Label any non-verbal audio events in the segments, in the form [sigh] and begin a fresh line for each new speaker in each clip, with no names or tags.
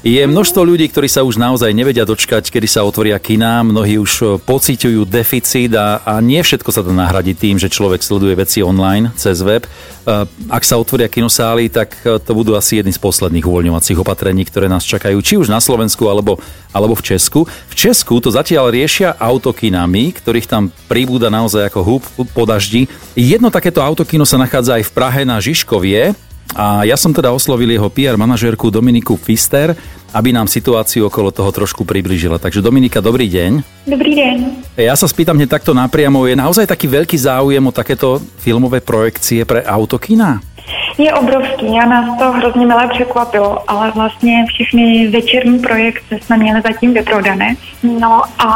Je množstvo ľudí, ktorí sa už naozaj nevedia dočkať, kedy sa otvoria kina. Mnohí už e, pociťujú deficit a, a nie všetko sa to nahradí tým, že človek sleduje veci online cez web. E, ak sa otvoria kinosály, tak e, to budú asi jedny z posledných uvoľňovacích opatrení, ktoré nás čakajú, či už na Slovensku alebo, alebo v Česku. V Česku to zatiaľ riešia autokinami, ktorých tam pribúda naozaj ako húb po daždi. Jedno takéto autokino sa nachádza aj v Prahe na Žižkovie, a ja som teda oslovil jeho PR manažérku Dominiku Fister, aby nám situáciu okolo toho trošku približila. Takže Dominika, dobrý deň.
Dobrý deň.
Ja sa spýtam hneď takto napriamo, je naozaj taký veľký záujem o takéto filmové projekcie pre autokina?
Je obrovský a nás to hrozně milé překvapilo, ale vlastně všechny večerní projekce jsme měli zatím vyprodané. No a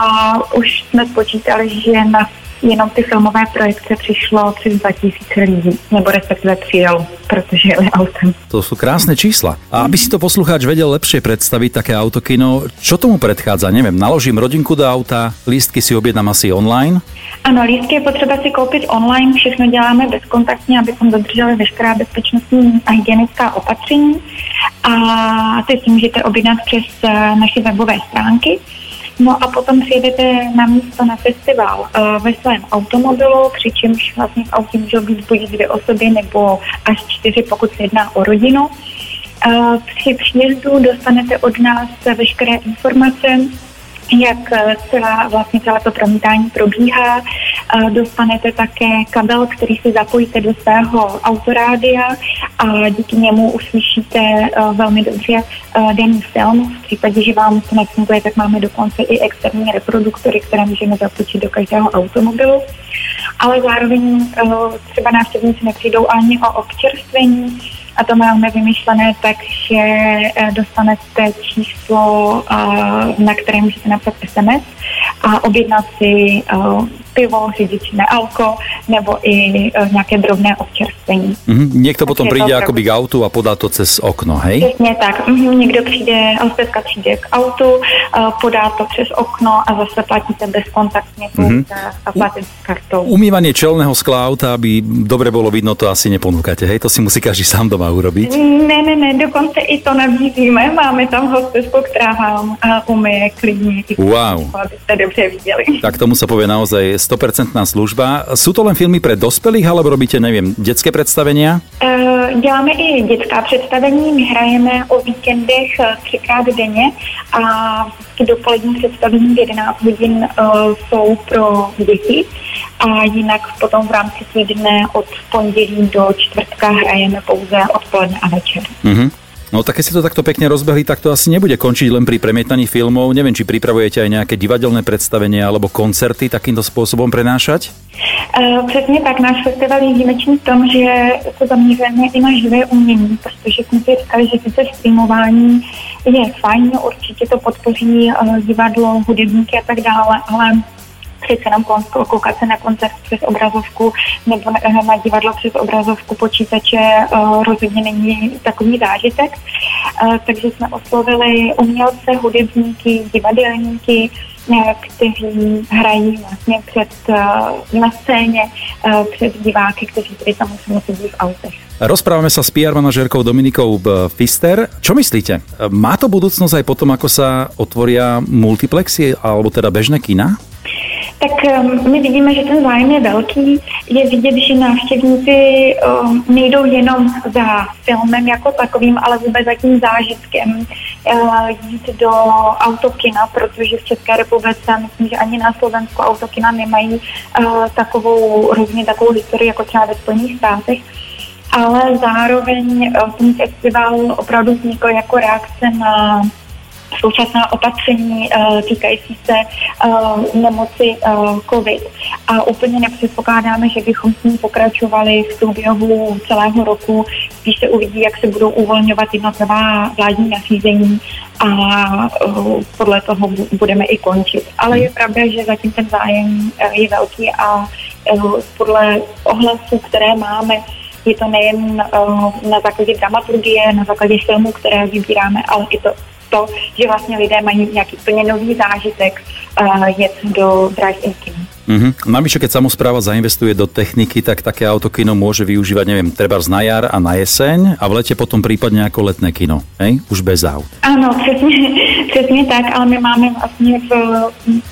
už jsme spočítali, že na jenom ty filmové projekce přišlo přes 2000 lidí, nebo respektive přijelo, protože jeli autem.
To sú krásne čísla. A aby si to poslucháč vedel lepšie predstaviť také autokino, čo tomu predchádza? Neviem, naložím rodinku do auta, lístky si objednám asi online?
Ano, lístky je potřeba si koupit online, všechno děláme bezkontaktně, abychom dodrželi veškerá bezpečnostní a hygienická opatření. A ty si můžete objednat přes eh, naše webové stránky. No a potom přijedete na místo na festival uh, ve svém automobilu, přičemž vlastně v autě můžou být buď dvě osoby nebo až čtyři, pokud se jedná o rodinu. Uh, při příjezdu dostanete od nás veškeré informace, jak celá, vlastně celé to promítání probíhá. Dostanete také kabel, který si zapojíte do svého autorádia a díky němu uslyšíte velmi dobře daný film. V případě, že vám to nefunguje, tak máme dokonce i externí reproduktory, které můžeme započít do každého automobilu. Ale zároveň třeba návštěvníci nepřijdou ani o občerstvení, a to máme vymyšlené tak, že dostanete číslo, na které můžete napsat SMS a objednat si pivo, řidič alko, nebo i e, nějaké drobné občerstvení.
Mm-hmm. Niekto potom príde akoby k autu a podá to cez okno, hej?
Přesně tak. Mm-hmm. Někdo přijde, hostestka přijde k autu, uh, podá to přes okno a zase platíte bezkontaktne mm-hmm. a platíte kartou.
Umývanie čelného skla auta, aby dobre bolo vidno, to asi neponúkate, hej? To si musí každý sám doma urobiť.
Ne, ne, ne, dokonce i to nabízíme. Máme tam hostesku, která vám uh, umyje klidně.
Wow.
Abyste dobře viděli.
Tak tomu sa povie naozaj 100% služba. Sú to len filmy pre dospelých, alebo robíte, neviem, detské představenia?
Uh, děláme i dětská představení, my hrajeme o víkendech eh, třikrát denně a dopolední představení v 11 hodin uh, jsou pro děti a jinak potom v rámci týdne od pondělí do čtvrtka hrajeme pouze odpoledne a večer.
Mm-hmm. No tak keď si to takto pekne rozbehli, tak to asi nebude končiť len pri premietaní filmov. Neviem, či pripravujete aj nejaké divadelné predstavenie alebo koncerty takýmto spôsobom prenášať?
Uh, přesně tak, náš festival je výjimečný v tom, že se zaměřujeme i na živé umění, protože jsme si říkali, že sice streamování je fajn, určitě to podpoří uh, divadlo, hudebníky a tak dále, ale přece jenom koukat se na koncert přes obrazovku nebo na, na divadlo přes obrazovku počítače uh, rozhodně není takový zážitek. Uh, takže jsme oslovili umělce, hudebníky, divadelníky, eh, kteří hrají vlastně před, na scéně před diváky, kteří tedy samozřejmě sedí v autech.
Rozprávame sa s PR manažérkou Dominikou Fister. Čo myslíte? Má to budúcnosť aj potom, ako sa otvoria multiplexy alebo teda bežné kina?
Tak um, my vidíme, že ten zájem je velký. Je vidět, že návštěvníci um, nejdou jenom za filmem jako takovým, ale vůbec za tím zážitkem uh, jít do autokina, protože v České republice, myslím, že ani na Slovensku autokina nemají uh, takovou, rozhodně takovou historii jako třeba ve Spojených státech ale zároveň uh, ten festival opravdu vznikl jako reakce na současná opatření uh, týkající se uh, nemoci uh, COVID. A úplně nepředpokládáme, že bychom s ní pokračovali v průběhu celého roku. Spíš se uvidí, jak se budou uvolňovat jednotlivá vládní nařízení a podle toho budeme i končit. Ale je pravda, že zatím ten zájem je velký a podle ohlasů, které máme, je to nejen na základě dramaturgie, na základě filmů, které vybíráme, ale i to to, že vlastně lidé mají nějaký plně nový zážitek uh, jet do drive-in
Uh-huh. Navyše, keď samozpráva zainvestuje do techniky, tak také autokino môže využívať, neviem, treba na jar a na jeseň a v lete potom prípadne ako letné kino, hej? už bez aut.
Áno, [laughs] přesně, přesně tak, ale my máme vlastně v,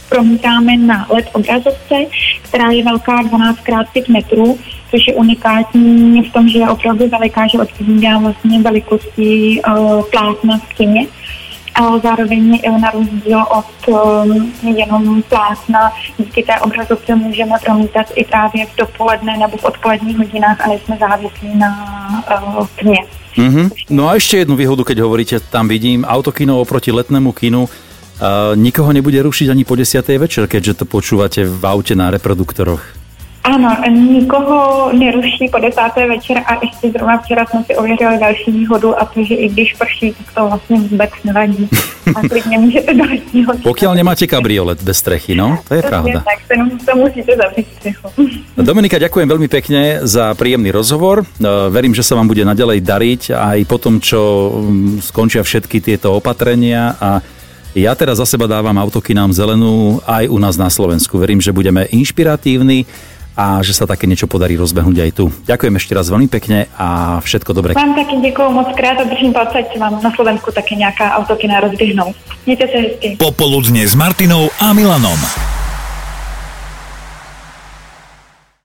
promítáme na LED obrazovce, která je velká 12x5 metrů, což je unikátní v tom, že je opravdu veliká, že odpovídá vlastně velikosti uh, plátna v kině ale zároveň na rozdíl od um, jenom plátna díky té obrazovce můžeme promítat i právě v dopoledne nebo v odpoledních hodinách a nejsme závislí na uh, tmě.
Mm-hmm. No a ešte jednu výhodu, keď hovoríte, tam vidím autokino oproti letnému kinu. Uh, nikoho nebude rušiť ani po 10. večer, keďže to počúvate v aute na reproduktoroch.
Ano, nikoho neruší po desáté večer a ještě zrovna včera jsme si ověřili další výhodu a to, že i když prší, tak to vlastně vůbec nevadí. A [laughs] klidně můžete do letního.
Pokiaľ nemáte kabriolet bez strechy, no, to je pravda.
Tak to, to musíte zavřít střechu. [laughs]
Dominika, ďakujem veľmi pekne za príjemný rozhovor. E, verím, že sa vám bude naďalej dariť aj po tom, čo skončia všetky tieto opatrenia a ja teraz za seba dávam autokynám zelenú aj u nás na Slovensku. Verím, že budeme inšpiratívni a že sa také niečo podarí rozbehnúť aj tu. Ďakujem ešte raz veľmi pekne a všetko dobré.
Vám taky ďakujem moc krát a držím palce, vám na Slovensku také nejaká autokina rozběhnou. Mějte se hezky.
Popoludne s Martinou a Milanom.